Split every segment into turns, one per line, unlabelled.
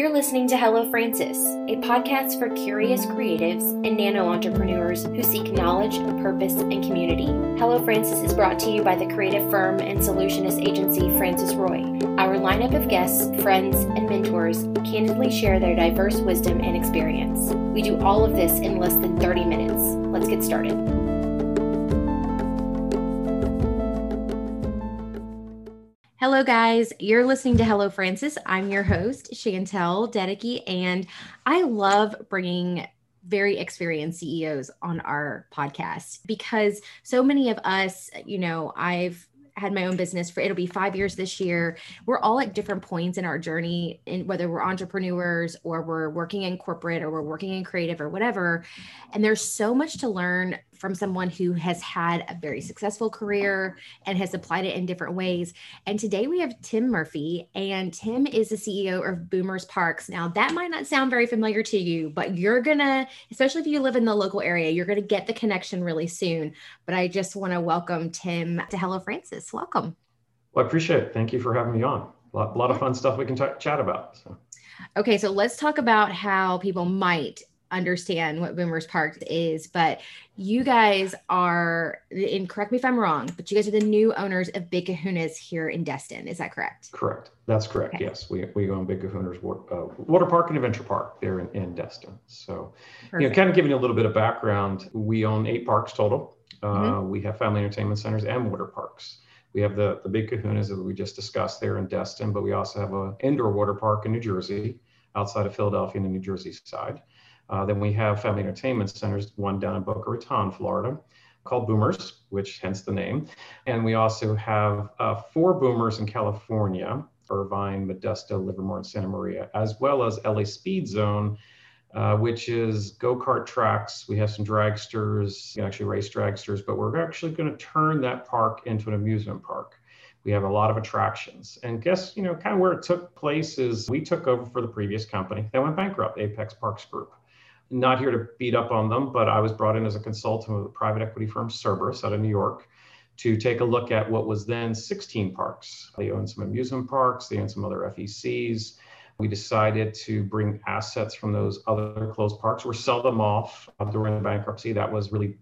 You're listening to Hello Francis, a podcast for curious creatives and nano entrepreneurs who seek knowledge, purpose, and community. Hello Francis is brought to you by the creative firm and solutionist agency Francis Roy. Our lineup of guests, friends, and mentors candidly share their diverse wisdom and experience. We do all of this in less than 30 minutes. Let's get started. Hello, guys. You're listening to Hello Francis. I'm your host, Chantel Dedeke, and I love bringing very experienced CEOs on our podcast because so many of us, you know, I've had my own business for it'll be five years this year. We're all at different points in our journey, in whether we're entrepreneurs or we're working in corporate or we're working in creative or whatever. And there's so much to learn from someone who has had a very successful career and has applied it in different ways. And today we have Tim Murphy, and Tim is the CEO of Boomers Parks. Now, that might not sound very familiar to you, but you're gonna, especially if you live in the local area, you're gonna get the connection really soon. But I just want to welcome Tim to Hello Francis. Welcome.
Well, I appreciate it. Thank you for having me on. A lot, a lot of fun stuff we can t- chat about. So.
Okay, so let's talk about how people might understand what Boomers Park is, but you guys are, and correct me if I'm wrong, but you guys are the new owners of Big Kahuna's here in Destin. Is that correct?
Correct. That's correct. Okay. Yes, we, we own Big Kahuna's water, uh, water park and adventure park there in, in Destin. So, Perfect. you know, kind of giving you a little bit of background, we own eight parks total. Uh, mm-hmm. We have family entertainment centers and water parks. We have the, the Big Kahunas that we just discussed there in Destin, but we also have an indoor water park in New Jersey, outside of Philadelphia and the New Jersey side. Uh, then we have family entertainment centers, one down in Boca Raton, Florida, called Boomers, which hence the name. And we also have uh, four Boomers in California, Irvine, Modesto, Livermore, and Santa Maria, as well as LA Speed Zone, uh, which is go-kart tracks. We have some dragsters, actually race dragsters, but we're actually going to turn that park into an amusement park. We have a lot of attractions. And guess, you know, kind of where it took place is we took over for the previous company that went bankrupt, Apex Parks Group not here to beat up on them, but I was brought in as a consultant with a private equity firm, Cerberus, out of New York, to take a look at what was then 16 parks. They own some amusement parks, they own some other FECs. We decided to bring assets from those other closed parks or sell them off during the bankruptcy. That was really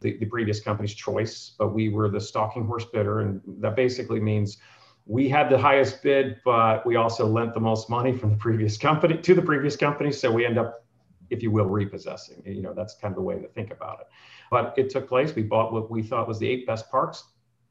the, the previous company's choice, but we were the stalking horse bidder. And that basically means we had the highest bid, but we also lent the most money from the previous company to the previous company. So we end up if you will, repossessing. You know, that's kind of the way to think about it. But it took place. We bought what we thought was the eight best parks,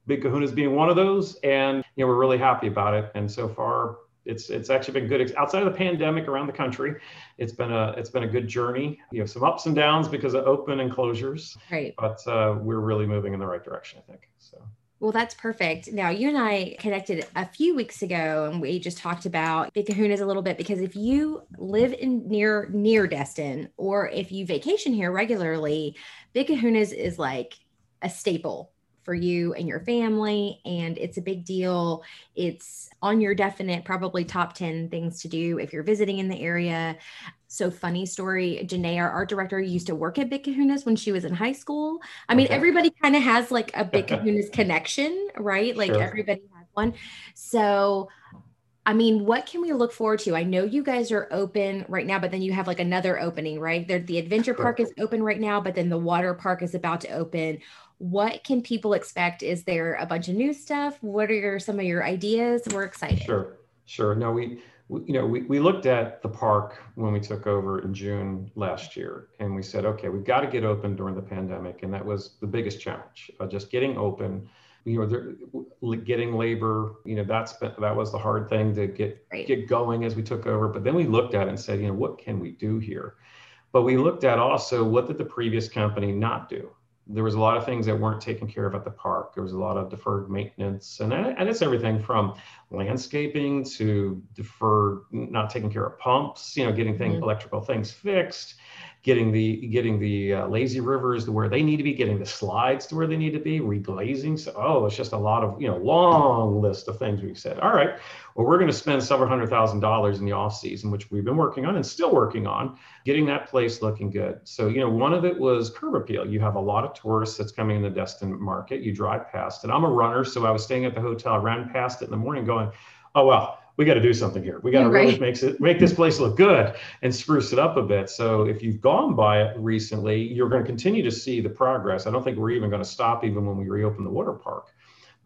Big Kahuna's being one of those, and you know we're really happy about it. And so far, it's it's actually been good outside of the pandemic around the country. It's been a it's been a good journey. You know, some ups and downs because of open and closures.
Right.
But uh, we're really moving in the right direction, I think. So.
Well, that's perfect. Now, you and I connected a few weeks ago, and we just talked about Big Kahuna's a little bit because if you live in near near Destin, or if you vacation here regularly, Big Kahuna's is like a staple for you and your family, and it's a big deal. It's on your definite, probably top 10 things to do if you're visiting in the area so funny story. Janae, our art director, used to work at Big Kahuna's when she was in high school. I mean, okay. everybody kind of has like a Big Kahuna's connection, right? Like sure. everybody has one. So, I mean, what can we look forward to? I know you guys are open right now, but then you have like another opening, right? There, the adventure park is open right now, but then the water park is about to open. What can people expect? Is there a bunch of new stuff? What are your, some of your ideas? We're excited.
Sure, sure. No, we you know, we, we looked at the park when we took over in June last year, and we said, okay, we've got to get open during the pandemic, and that was the biggest challenge, uh, just getting open. You know, getting labor. You know, that's been, that was the hard thing to get right. get going as we took over. But then we looked at it and said, you know, what can we do here? But we looked at also what did the previous company not do? There was a lot of things that weren't taken care of at the park. There was a lot of deferred maintenance, and and it's everything from landscaping to deferred not taking care of pumps. You know, getting things mm-hmm. electrical things fixed getting the getting the uh, lazy rivers to where they need to be, getting the slides to where they need to be, reglazing. So oh, it's just a lot of you know long list of things we said. All right, well we're going to spend several hundred thousand dollars in the off season, which we've been working on and still working on, getting that place looking good. So you know one of it was curb appeal. You have a lot of tourists that's coming in the Destin market. You drive past it. I'm a runner, so I was staying at the hotel. I ran past it in the morning, going, oh well we got to do something here. We got to right. really make it make this place look good and spruce it up a bit. So if you've gone by it recently, you're going to continue to see the progress. I don't think we're even going to stop even when we reopen the water park.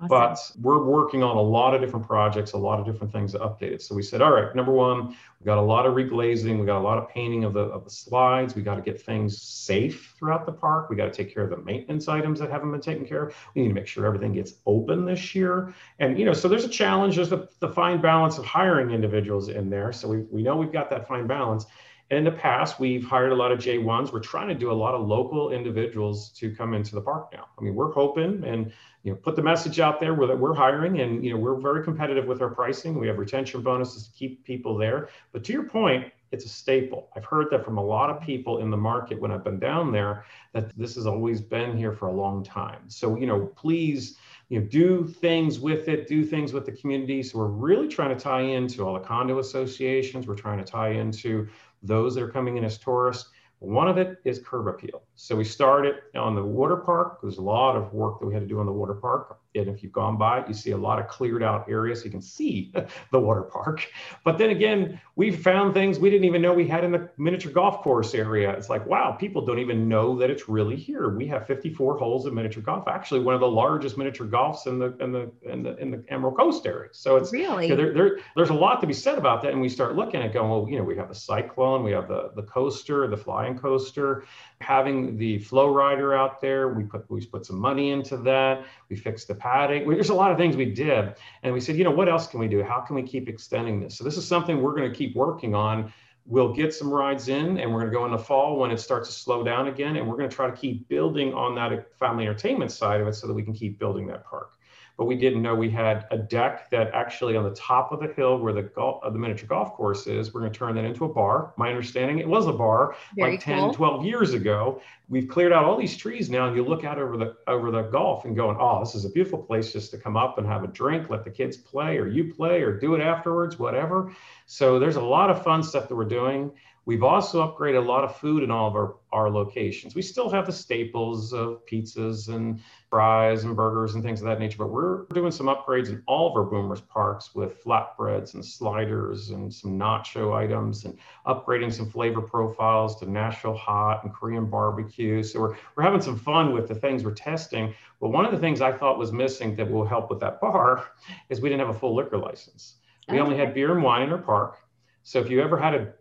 Awesome. But we're working on a lot of different projects, a lot of different things to update it. So we said, all right, number one, we got a lot of reglazing, we got a lot of painting of the of the slides. We got to get things safe throughout the park. We got to take care of the maintenance items that haven't been taken care of. We need to make sure everything gets open this year. And you know, so there's a challenge. There's the, the fine balance of hiring individuals in there. So we, we know we've got that fine balance. And in the past, we've hired a lot of J1s. We're trying to do a lot of local individuals to come into the park now. I mean, we're hoping and you know put the message out there that we're hiring and you know we're very competitive with our pricing. We have retention bonuses to keep people there. But to your point, it's a staple. I've heard that from a lot of people in the market when I've been down there that this has always been here for a long time. So you know, please you know, do things with it, do things with the community. So we're really trying to tie into all the condo associations. We're trying to tie into those that are coming in as tourists. One of it is curb appeal. So we started on the water park. There's a lot of work that we had to do on the water park. And if you've gone by, you see a lot of cleared out areas. So you can see the water park. But then again, we found things we didn't even know we had in the miniature golf course area. It's like, wow, people don't even know that it's really here. We have 54 holes of miniature golf. Actually, one of the largest miniature golfs in the in the in the in the Emerald Coast area. So it's
really
you know, there, there, there's a lot to be said about that. And we start looking at going, well, you know, we have the cyclone, we have the the coaster, the flying coaster, having the flow rider out there. We put we put some money into that. We fixed the padding. There's a lot of things we did, and we said, you know, what else can we do? How can we keep extending this? So this is something we're going to keep working on. We'll get some rides in, and we're going to go in the fall when it starts to slow down again, and we're going to try to keep building on that family entertainment side of it so that we can keep building that park but we didn't know we had a deck that actually on the top of the hill where the golf, uh, the miniature golf course is, we're going to turn that into a bar. My understanding, it was a bar Very like 10, cool. 12 years ago. We've cleared out all these trees now, and you look out over the over the golf and going, oh, this is a beautiful place just to come up and have a drink, let the kids play, or you play, or do it afterwards, whatever. So there's a lot of fun stuff that we're doing. We've also upgraded a lot of food in all of our, our locations. We still have the staples of pizzas and fries and burgers and things of that nature, but we're doing some upgrades in all of our Boomers parks with flatbreads and sliders and some nacho items and upgrading some flavor profiles to Nashville hot and Korean barbecue. So we're, we're having some fun with the things we're testing. But one of the things I thought was missing that will help with that bar is we didn't have a full liquor license. We oh. only had beer and wine in our park. So if you ever had a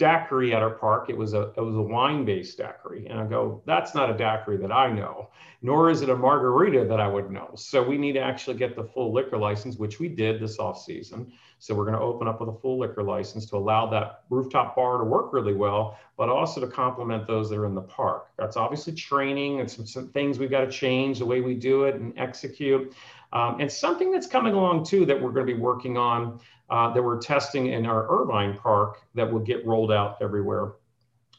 daiquiri at our park. It was a it was a wine based daiquiri, and I go, that's not a daiquiri that I know, nor is it a margarita that I would know. So we need to actually get the full liquor license, which we did this off season. So we're going to open up with a full liquor license to allow that rooftop bar to work really well, but also to complement those that are in the park. That's obviously training and some, some things we've got to change the way we do it and execute. Um, and something that's coming along too that we're going to be working on uh, that we're testing in our Irvine Park that will get rolled out everywhere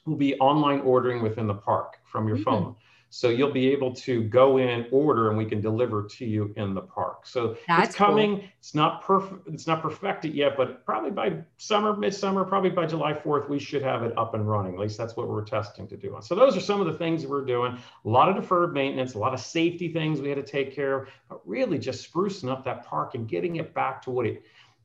will be online ordering within the park from your mm-hmm. phone. So you'll be able to go in, order, and we can deliver to you in the park. So That's it's coming. Cool. It's not perfect. It's not perfected yet, but probably by summer, midsummer, probably by July 4th, we should have it up and running. At least that's what we're testing to do. So those are some of the things we're doing. A lot of deferred maintenance, a lot of safety things we had to take care of, but really just sprucing up that park and getting it back to what it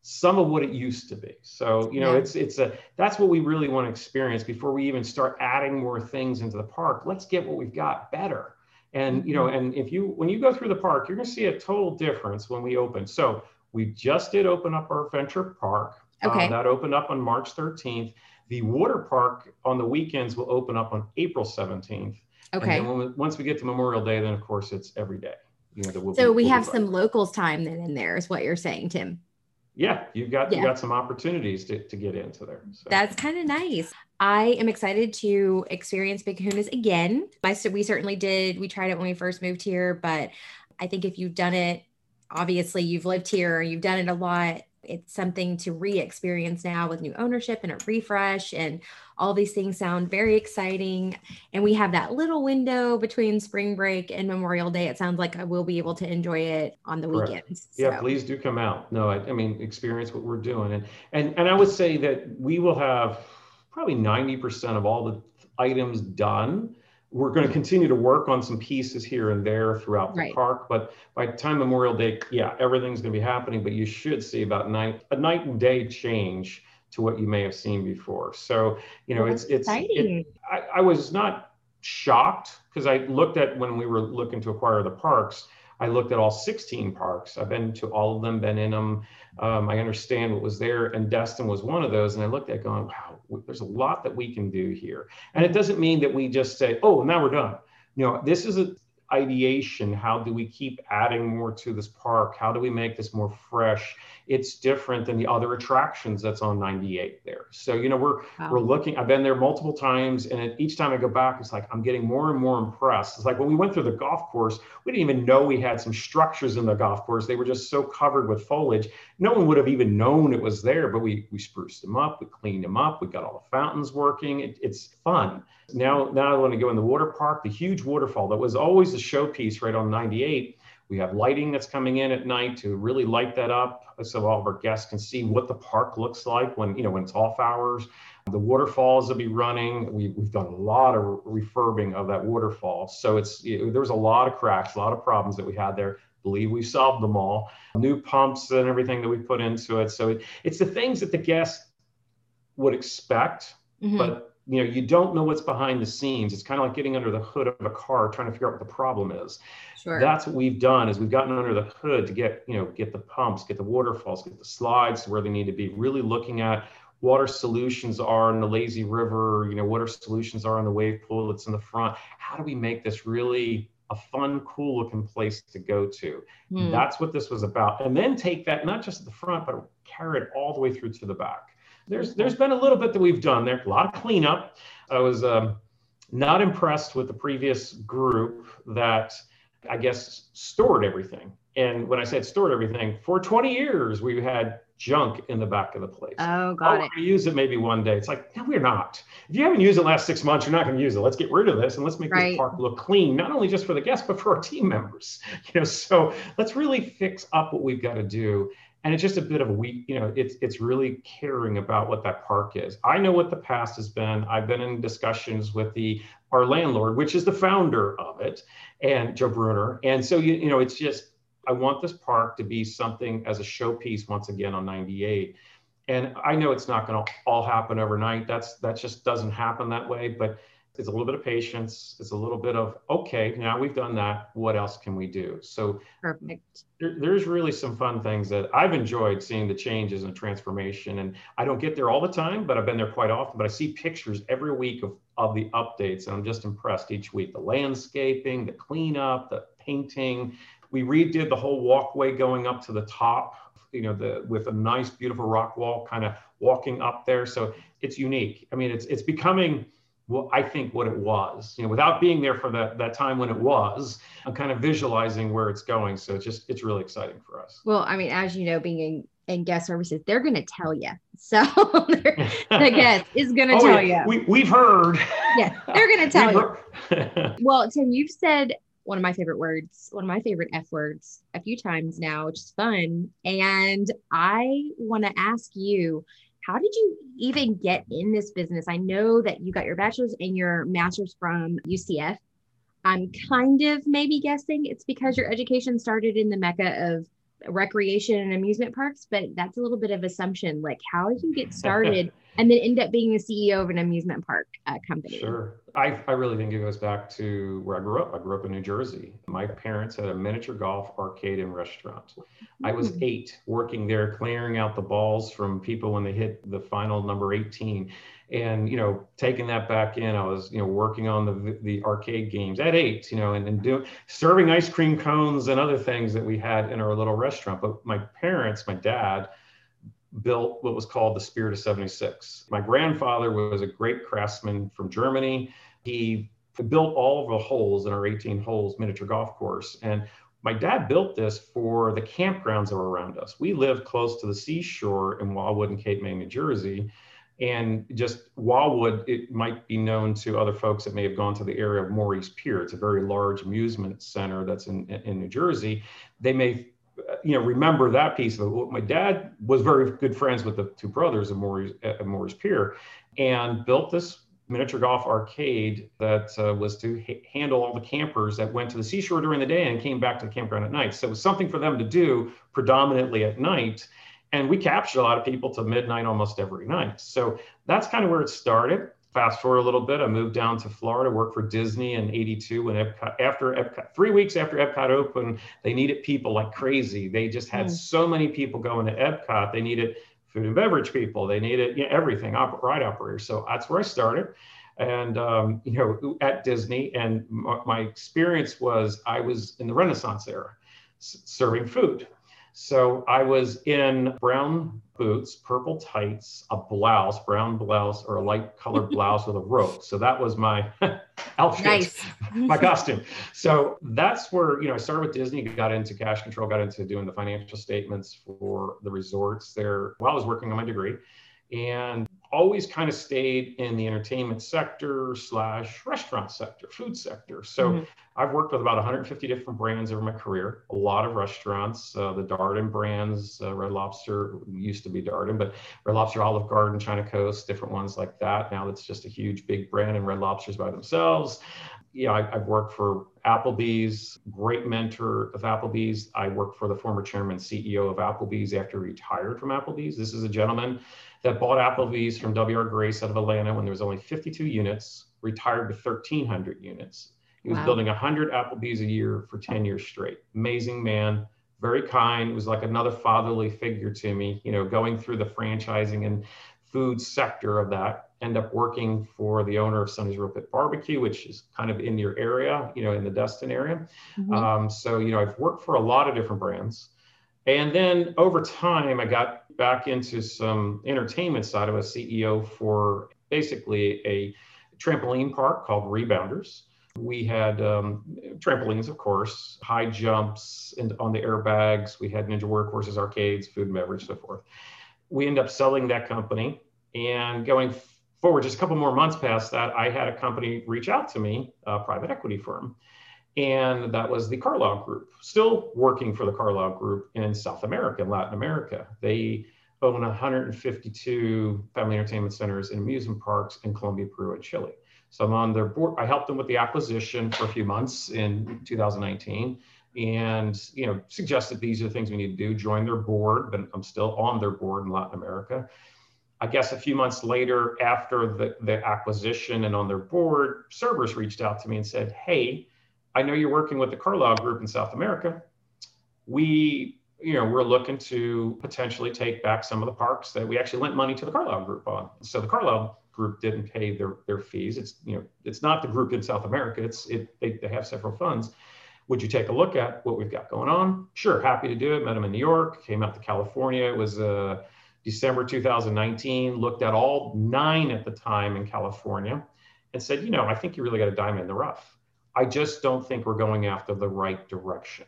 some of what it used to be. So, you know, yeah. it's it's a that's what we really want to experience before we even start adding more things into the park. Let's get what we've got better. And you know, mm-hmm. and if you when you go through the park, you're going to see a total difference when we open. So, we just did open up our Venture Park.
Uh, okay.
that opened up on March 13th. The water park on the weekends will open up on April 17th.
Okay.
And we, once we get to Memorial Day, then of course it's every day.
You know, so we have some locals time then in there is what you're saying, Tim
yeah, you've got yeah. you got some opportunities to, to get into there.
So. That's kind of nice. I am excited to experience Big Kahunas again. I we certainly did. We tried it when we first moved here, but I think if you've done it, obviously you've lived here, you've done it a lot it's something to re-experience now with new ownership and a refresh and all these things sound very exciting and we have that little window between spring break and memorial day it sounds like i will be able to enjoy it on the Correct. weekends
so. yeah please do come out no I, I mean experience what we're doing and and and i would say that we will have probably 90% of all the items done we're going to continue to work on some pieces here and there throughout the right. park. But by time Memorial Day, yeah, everything's going to be happening. But you should see about night a night and day change to what you may have seen before. So you know, well, it's it's. It, I, I was not shocked because I looked at when we were looking to acquire the parks. I looked at all 16 parks. I've been to all of them, been in them. Um, I understand what was there, and Destin was one of those. And I looked at going, wow, there's a lot that we can do here. And it doesn't mean that we just say, oh, now we're done. You know, this is a ideation. How do we keep adding more to this park? How do we make this more fresh? it's different than the other attractions that's on 98 there. So, you know, we're wow. we're looking, I've been there multiple times and it, each time I go back, it's like I'm getting more and more impressed. It's like when we went through the golf course, we didn't even know we had some structures in the golf course. They were just so covered with foliage. No one would have even known it was there, but we we spruced them up, we cleaned them up, we got all the fountains working. It, it's fun. Now, now I want to go in the water park, the huge waterfall that was always a showpiece right on 98 we have lighting that's coming in at night to really light that up so all of our guests can see what the park looks like when, you know, when it's off hours. The waterfalls will be running. We, have done a lot of refurbing of that waterfall. So it's, it, there was a lot of cracks, a lot of problems that we had there. Believe we solved them all. New pumps and everything that we put into it. So it, it's the things that the guests would expect, mm-hmm. but you know you don't know what's behind the scenes. It's kind of like getting under the hood of a car trying to figure out what the problem is. Sure. that's what we've done is we've gotten under the hood to get you know get the pumps get the waterfalls get the slides where they need to be really looking at what water solutions are in the lazy river you know water solutions are in the wave pool that's in the front. How do we make this really a fun cool looking place to go to? Mm. that's what this was about. And then take that not just at the front but carry it all the way through to the back there's there's been a little bit that we've done there, a lot of cleanup. I was um, not impressed with the previous group that I guess stored everything. And when I said stored everything, for 20 years we had junk in the back of the place.
Oh, got
oh, it. use it maybe one day. It's like, no, we're not. If you haven't used it last six months, you're not going to use it. Let's get rid of this and let's make right. this park look clean, not only just for the guests, but for our team members. You know, so let's really fix up what we've got to do and it's just a bit of a weak you know it's it's really caring about what that park is. I know what the past has been. I've been in discussions with the our landlord which is the founder of it and joe bruner. And so you, you know it's just i want this park to be something as a showpiece once again on 98 and i know it's not going to all happen overnight. That's that just doesn't happen that way but it's a little bit of patience. It's a little bit of, okay, now we've done that. What else can we do? So
perfect.
There, there's really some fun things that I've enjoyed seeing the changes and transformation. And I don't get there all the time, but I've been there quite often. But I see pictures every week of, of the updates, and I'm just impressed each week. The landscaping, the cleanup, the painting. We redid the whole walkway going up to the top you know the with a nice beautiful rock wall kind of walking up there so it's unique i mean it's it's becoming well, I think what it was, you know, without being there for that that time when it was, I'm kind of visualizing where it's going. So it's just it's really exciting for us.
Well, I mean, as you know, being in, guest services, they're going to tell you. So the guest is going to oh, tell yeah.
you. We we've heard.
Yeah, they're going to tell you. well, Tim, you've said one of my favorite words, one of my favorite F words a few times now, which is fun. And I want to ask you how did you even get in this business? I know that you got your bachelor's and your master's from UCF. I'm kind of maybe guessing it's because your education started in the mecca of recreation and amusement parks, but that's a little bit of assumption. Like, how did you get started and then end up being the CEO of an amusement park uh, company?
Sure. I, I really think it goes back to where I grew up. I grew up in New Jersey. My parents had a miniature golf arcade and restaurant. I was hmm. eight working there, clearing out the balls from people when they hit the final number 18 and you know taking that back in i was you know working on the the arcade games at eight you know and, and doing serving ice cream cones and other things that we had in our little restaurant but my parents my dad built what was called the spirit of 76 my grandfather was a great craftsman from germany he built all of the holes in our 18 holes miniature golf course and my dad built this for the campgrounds that were around us. We lived close to the seashore in Wildwood and Cape May, New Jersey. And just Wildwood, it might be known to other folks that may have gone to the area of Morey's Pier. It's a very large amusement center that's in, in New Jersey. They may, you know, remember that piece of it. My dad was very good friends with the two brothers of Morey's, at Morey's Pier and built this miniature golf arcade that uh, was to ha- handle all the campers that went to the seashore during the day and came back to the campground at night. So it was something for them to do predominantly at night. And we captured a lot of people to midnight almost every night. So that's kind of where it started. Fast forward a little bit, I moved down to Florida, worked for Disney in 82 when Epcot, after Epcot, three weeks after Epcot opened, they needed people like crazy. They just had mm. so many people going to Epcot. They needed food and beverage people. They needed you know, everything, op- ride operators. So that's where I started. And, um, you know, at Disney. And my, my experience was I was in the Renaissance era s- serving food. So I was in brown boots, purple tights, a blouse, brown blouse, or a light colored blouse with a rope. So that was my outfit, nice. my costume. So that's where, you know, I started with Disney, got into cash control, got into doing the financial statements for the resorts there while I was working on my degree. And always kind of stayed in the entertainment sector slash restaurant sector, food sector. So mm-hmm. I've worked with about 150 different brands over my career, a lot of restaurants, uh, the Darden brands, uh, Red Lobster used to be Darden, but Red Lobster, Olive Garden, China Coast, different ones like that. Now that's just a huge, big brand and Red Lobsters by themselves. Yeah, I, I've worked for Applebee's, great mentor of Applebee's. I worked for the former chairman, CEO of Applebee's after he retired from Applebee's. This is a gentleman that bought Applebee's from W.R. Grace out of Atlanta when there was only 52 units, retired to 1,300 units. He was wow. building 100 Applebee's a year for 10 years straight. Amazing man, very kind. Was like another fatherly figure to me. You know, going through the franchising and food sector of that. End up working for the owner of Sonny's Real Pit Barbecue, which is kind of in your area, you know, in the Destin area. Mm-hmm. Um, so, you know, I've worked for a lot of different brands. And then over time, I got back into some entertainment side. I was CEO for basically a trampoline park called Rebounderz. We had um, trampolines, of course, high jumps and on the airbags. We had Ninja Workhorses, arcades, food and beverage, so forth. We ended up selling that company and going forward, just a couple more months past that, I had a company reach out to me, a private equity firm, and that was the Carlyle Group, still working for the Carlyle Group in South America, Latin America. They own 152 family entertainment centers and amusement parks in Colombia, Peru, and Chile. So I'm on their board. I helped them with the acquisition for a few months in 2019 and you know suggested these are things we need to do join their board but i'm still on their board in latin america i guess a few months later after the, the acquisition and on their board Cerberus reached out to me and said hey I know you're working with the Carlyle Group in South America. We, you know, we're looking to potentially take back some of the parks that we actually lent money to the Carlyle Group on. So the Carlyle Group didn't pay their their fees. It's you know, it's not the group in South America. It's it they, they have several funds. Would you take a look at what we've got going on? Sure, happy to do it. Met them in New York, came out to California. It was uh, December 2019. Looked at all nine at the time in California, and said, you know, I think you really got a diamond in the rough I just don't think we're going after the right direction.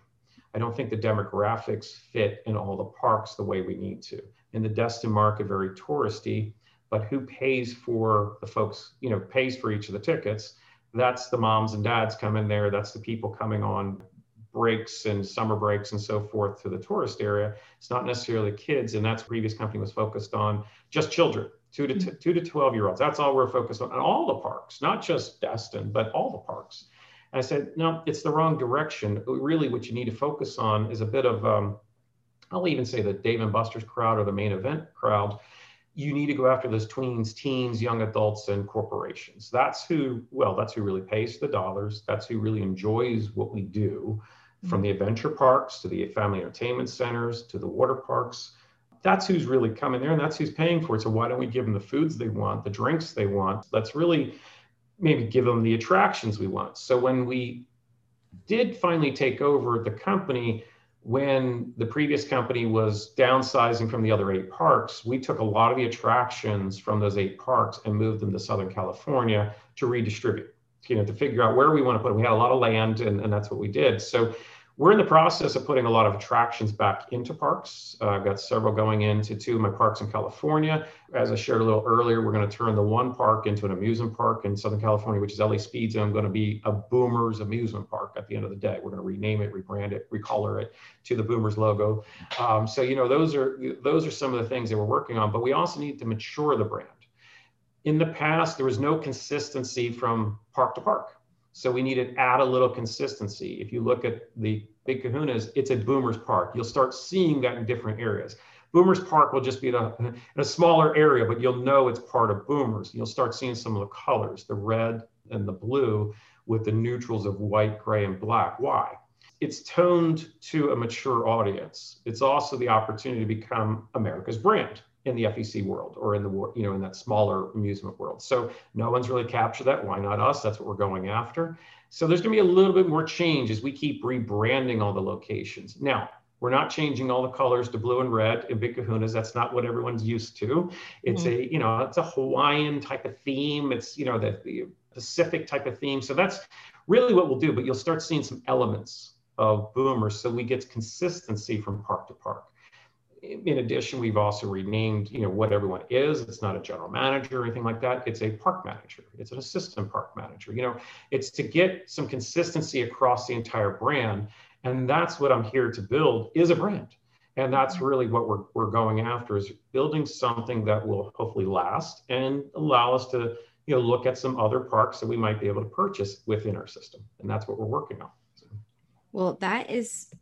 I don't think the demographics fit in all the parks the way we need to. In the Destin market, very touristy, but who pays for the folks, you know, pays for each of the tickets? That's the moms and dads coming there. That's the people coming on breaks and summer breaks and so forth to the tourist area. It's not necessarily kids, and that's previous company was focused on just children, two to t- two to twelve year olds. That's all we're focused on, and all the parks, not just Destin, but all the parks. I said, no, it's the wrong direction. Really, what you need to focus on is a bit of, um, I'll even say the Dave and Buster's crowd or the main event crowd. You need to go after those tweens, teens, young adults, and corporations. That's who, well, that's who really pays the dollars. That's who really enjoys what we do from the adventure parks to the family entertainment centers to the water parks. That's who's really coming there and that's who's paying for it. So why don't we give them the foods they want, the drinks they want? Let's really maybe give them the attractions we want. So when we did finally take over the company, when the previous company was downsizing from the other eight parks, we took a lot of the attractions from those eight parks and moved them to Southern California to redistribute, you know, to figure out where we want to put them. We had a lot of land and, and that's what we did. So we're in the process of putting a lot of attractions back into parks. Uh, I've got several going into two of my parks in California. As I shared a little earlier, we're going to turn the one park into an amusement park in Southern California, which is LA Speed Zone, going to be a Boomers amusement park at the end of the day. We're going to rename it, rebrand it, recolor it to the Boomers logo. Um, so you know those are those are some of the things that we're working on. But we also need to mature the brand in the past, there was no consistency from park to park. So we need to add a little consistency. If you look at the Big Kahunas, it's a Boomers Park. You'll start seeing that in different areas. Boomers Park will just be in a, in a smaller area, but you'll know it's part of Boomers. You'll start seeing some of the colors, the red and the blue with the neutrals of white, gray, and black. Why? It's toned to a mature audience. It's also the opportunity to become America's brand in the FEC world or in the you know in that smaller amusement world. So no one's really captured that. Why not us? That's what we're going after. So there's going to be a little bit more change as we keep rebranding all the locations. Now, we're not changing all the colors to blue and red in Big Kahunas. That's not what everyone's used to. It's mm-hmm. a, you know, it's a Hawaiian type of theme. It's, you know, the, the Pacific type of theme. So that's really what we'll do. But you'll start seeing some elements of boomers so we get consistency from park to park. In addition, we've also renamed, you know, what everyone is. It's not a general manager or anything like that. It's a park manager. It's an assistant park manager. You know, it's to get some consistency across the entire brand and that's what I'm here to build is a brand. And that's mm-hmm. really what we're, we're going after is building something that will hopefully last and allow us to you know look at some other parks that we might be able to purchase within our system. And that's what we're working on. So.
Well, that is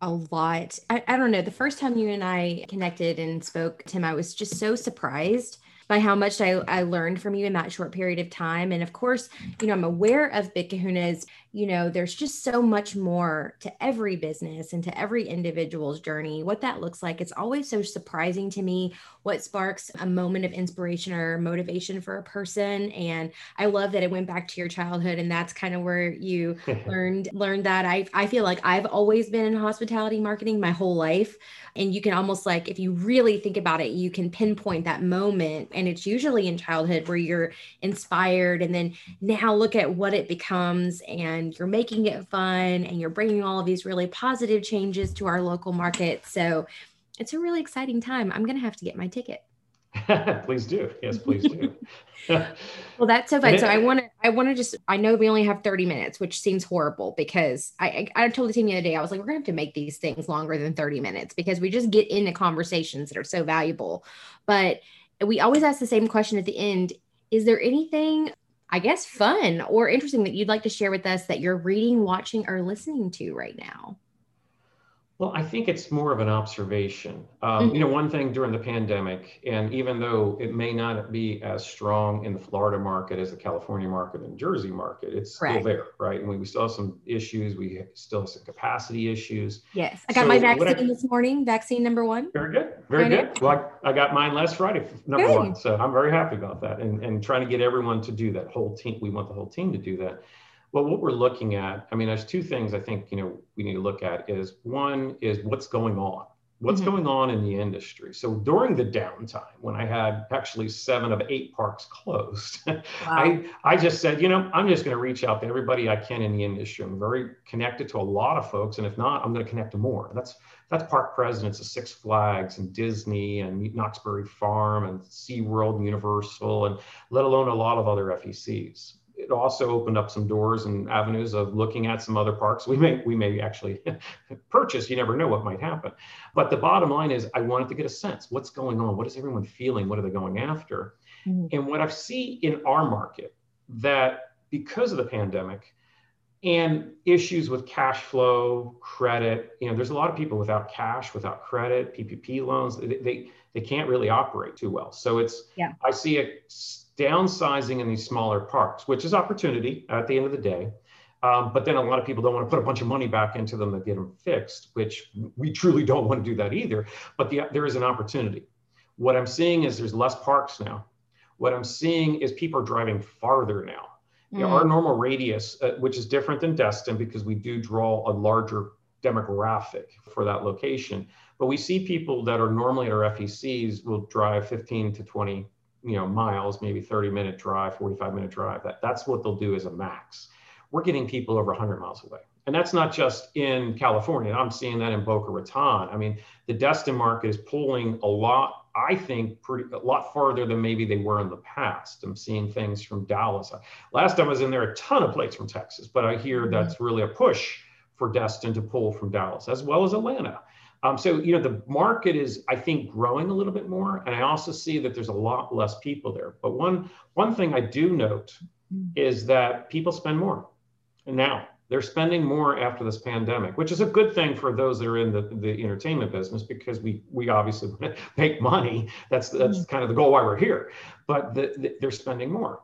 a lot. I, I don't know. The first time you and I connected and spoke, Tim, I was just so surprised by how much I, I learned from you in that short period of time. And of course, you know, I'm aware of Big Kahuna's, you know, there's just so much more to every business and to every individual's journey. What that looks like, it's always so surprising to me what sparks a moment of inspiration or motivation for a person. And I love that it went back to your childhood and that's kind of where you learned learned that. I I feel like I've always been in hospitality marketing my whole life. And you can almost like if you really think about it, you can pinpoint that moment and it's usually in childhood where you're inspired and then now look at what it becomes and you're making it fun and you're bringing all of these really positive changes to our local market so it's a really exciting time. I'm going to have to get my ticket.
Please do. Yes please do.
Well that's so fun. So i want to i want to just i know we only have 30 minutes which seems horrible because I, I i told the team the other day i was like we're gonna have to make these things longer than 30 minutes because we just get into conversations that are so valuable. But we always ask the same question at the end. Is there anything, I guess, fun or interesting that you'd like to share with us that you're reading, watching, or listening to right now?
Well, I think it's more of an observation. Um, mm-hmm. You know, one thing during the pandemic, and even though it may not be as strong in the Florida market as the California market and Jersey market, it's still there, right? And we, we still have some issues. We still have some capacity issues.
Yes, I got so my vaccine I, this morning. Vaccine number one.
Very good, very good. Well, I, I, got mine last Friday, number good. one. So I'm very happy about that, and and trying to get everyone to do that. Whole team, we want the whole team to do that. Well, what we're looking at, I mean, there's two things I think, you know, we need to look at is one is what's going on. What's mm-hmm. going on in the industry? So during the downtime, when I had actually seven of eight parks closed, wow. I, I just said, you know, I'm just going to reach out to everybody I can in the industry. I'm very connected to a lot of folks. And if not, I'm going to connect to more. That's that's park presidents of Six Flags and Disney and Knott's Berry Farm and SeaWorld and Universal and let alone a lot of other FECs it also opened up some doors and avenues of looking at some other parks. We may we may actually purchase you never know what might happen. But the bottom line is i wanted to get a sense what's going on? What is everyone feeling? What are they going after? Mm-hmm. and what i see in our market that because of the pandemic and issues with cash flow credit you know there's a lot of people without cash without credit ppp loans they, they, they can't really operate too well. So it's yeah. I see a downsizing in these smaller parks, which is opportunity at the end of the day. Um, but then a lot of people don't want to put a bunch of money back into them to get them fixed, which we truly don't want to do that either. But the, there is an opportunity. What I'm seeing is there's less parks now. What I'm seeing is people are driving farther now. Mm. You know, our normal radius, uh, which is different than Destin because we do draw a larger demographic for that location. But we see people that are normally at our FECs will drive 15 to 20 you know miles maybe 30 minute drive 45 minute drive that, that's what they'll do as a max. We're getting people over 100 miles away. And that's not just in california i'm seeing that in boca raton. I mean the destin market is pulling a lot i think pretty a lot farther than maybe they were in the past. I'm seeing things from dallas. Last time i was in there a ton of plates from texas but i hear mm-hmm. that's really a push for destin to pull from dallas as well as atlanta Um, so, you know, the market is, I think, growing a little bit more. And I also see that there's a lot less people there. But one, one thing I do note is that people spend more and now. They're spending more after this pandemic, which is a good thing for those that are in the, the entertainment business because we we obviously make money. That's that's mm. kind of the goal why we're here. But the, the, they're spending more,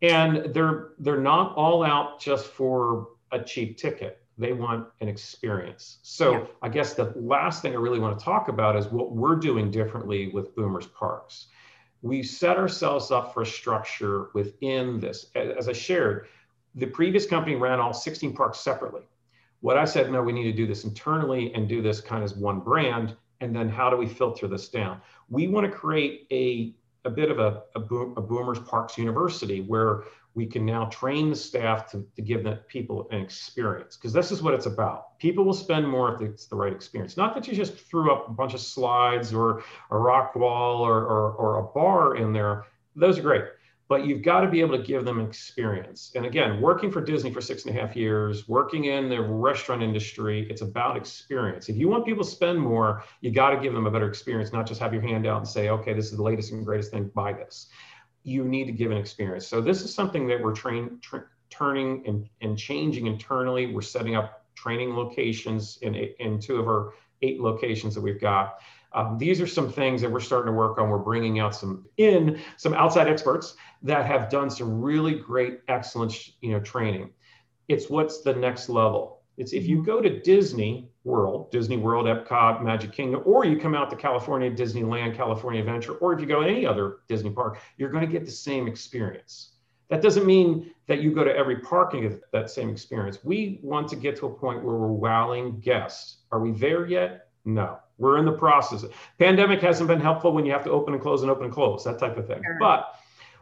and they're they're not all out just for a cheap ticket they want an experience. So yeah. I guess the last thing I really want to talk about is what we're doing differently with Boomers Parks. We set ourselves up for a structure within this. As I shared, the previous company ran all 16 parks separately. What I said, no, we need to do this internally and do this kind of as one brand. And then how do we filter this down? We want to create a, a bit of a, a, boom, a Boomers Parks University where we can now train the staff to, to give that people an experience because this is what it's about. People will spend more if it's the right experience. Not that you just threw up a bunch of slides or a rock wall or, or, or a bar in there. Those are great but you've got to be able to give them experience. And again working for disney for six and a half years working in the restaurant industry it's about experience. If you want people to spend more you got to give them a better experience not just have your hand out and say okay this is the latest and greatest thing buy this you need to give an experience. So this is something that we're train, tra- turning and, and changing internally. We're setting up training locations in, in two of our eight locations that we've got. Um, these are some things that we're starting to work on. We're bringing out some in some outside experts that have done some really great, excellent, you know, training. It's what's the next level. It's if you mm-hmm. go to Disney World, Disney World, Epcot, Magic Kingdom, or you come out to California, Disneyland, California Adventure, or if you go to any other Disney park, you're going to get the same experience. That doesn't mean that you go to every park and get that same experience. We want to get to a point where we're wowing guests. Are we there yet? No. We're in the process. Pandemic hasn't been helpful when you have to open and close and open and close, that type of thing. Sure. But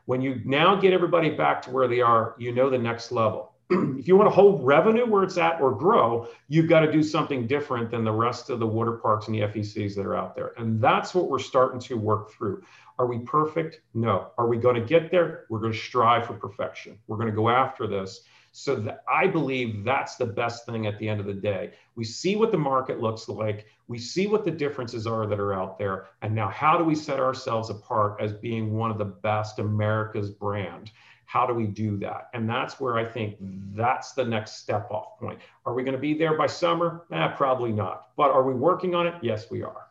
when you now get everybody back to where they are, you know the next level if you want to hold revenue where it's at or grow, you've got to do something different than the rest of the water parks and the FECs that are out there. And that's what we're starting to work through. Are we perfect? No. Are we going to get there? We're going to strive for perfection. We're going to go after this. So that I believe that's the best thing at the end of the day. We see what the market looks like. We see what the differences are that are out there. And now how do we set ourselves apart as being one of the best America's brand? How do we do that? And that's where I think that's the next step off point. Are we going to be there by summer? Eh, probably not. But are we working on it? Yes, we are.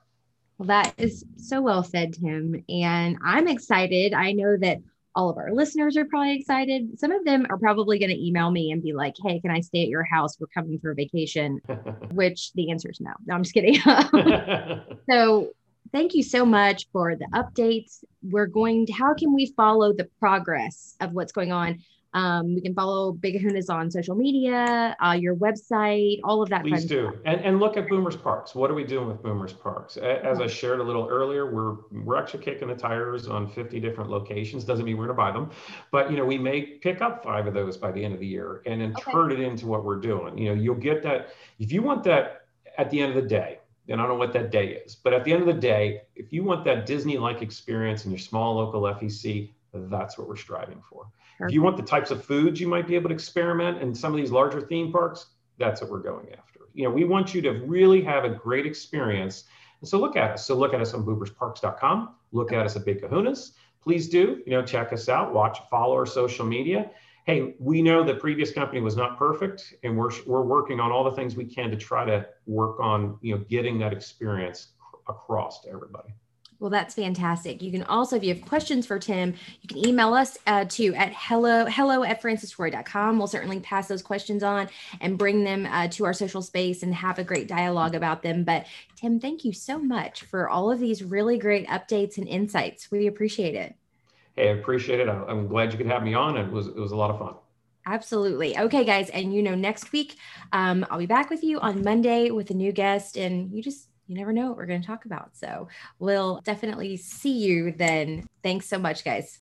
Well, that is so well said, Tim. And I'm excited. I know that all of our listeners are probably excited. Some of them are probably going to email me and be like, hey, can I stay at your house? We're coming for a vacation, which the answer is no. No, I'm just kidding. so thank you so much for the updates. We're going to, how can we follow the progress of what's going on? Um, we can follow Big Kahunas on social media, uh, your website, all of that.
Please do, and, and look at Boomers Parks. What are we doing with Boomers Parks? As I shared a little earlier, we're we're actually kicking the tires on 50 different locations. Doesn't mean we're going to buy them, but you know we may pick up five of those by the end of the year and then okay. turn it into what we're doing. You know, you'll get that if you want that at the end of the day and I don't know what that day is. But at the end of the day, if you want that Disney like experience in your small local FEC, that's what we're striving for. If you want the types of foods you might be able to experiment in some of these larger theme parks, that's what we're going after. You know, we want you to really have a great experience. And so look at us. So look at us on boomersparks.com. Look at us at Big Kahunas. Please do, you know, check us out, watch, follow our social media hey, we know the previous company was not perfect, and we're we're working on all the things we can to try to work on you know getting that experience across to everybody.
Well, that's fantastic. You can also, if you have questions for Tim, you can email us uh, to at hello hello at francisroy.com. We'll certainly pass those questions on and bring them uh, to our social space and have a great dialogue about them. But Tim, thank you so much for all of these really great updates and insights. We appreciate it
hey, I appreciate it. I'm glad you could have me on. It was it was a lot of fun.
Absolutely. Okay, guys, and you know, next week um, I'll be back with you on Monday with a new guest, and you just you never know what we're going to talk about. So we'll definitely see you then. Thanks so much, guys.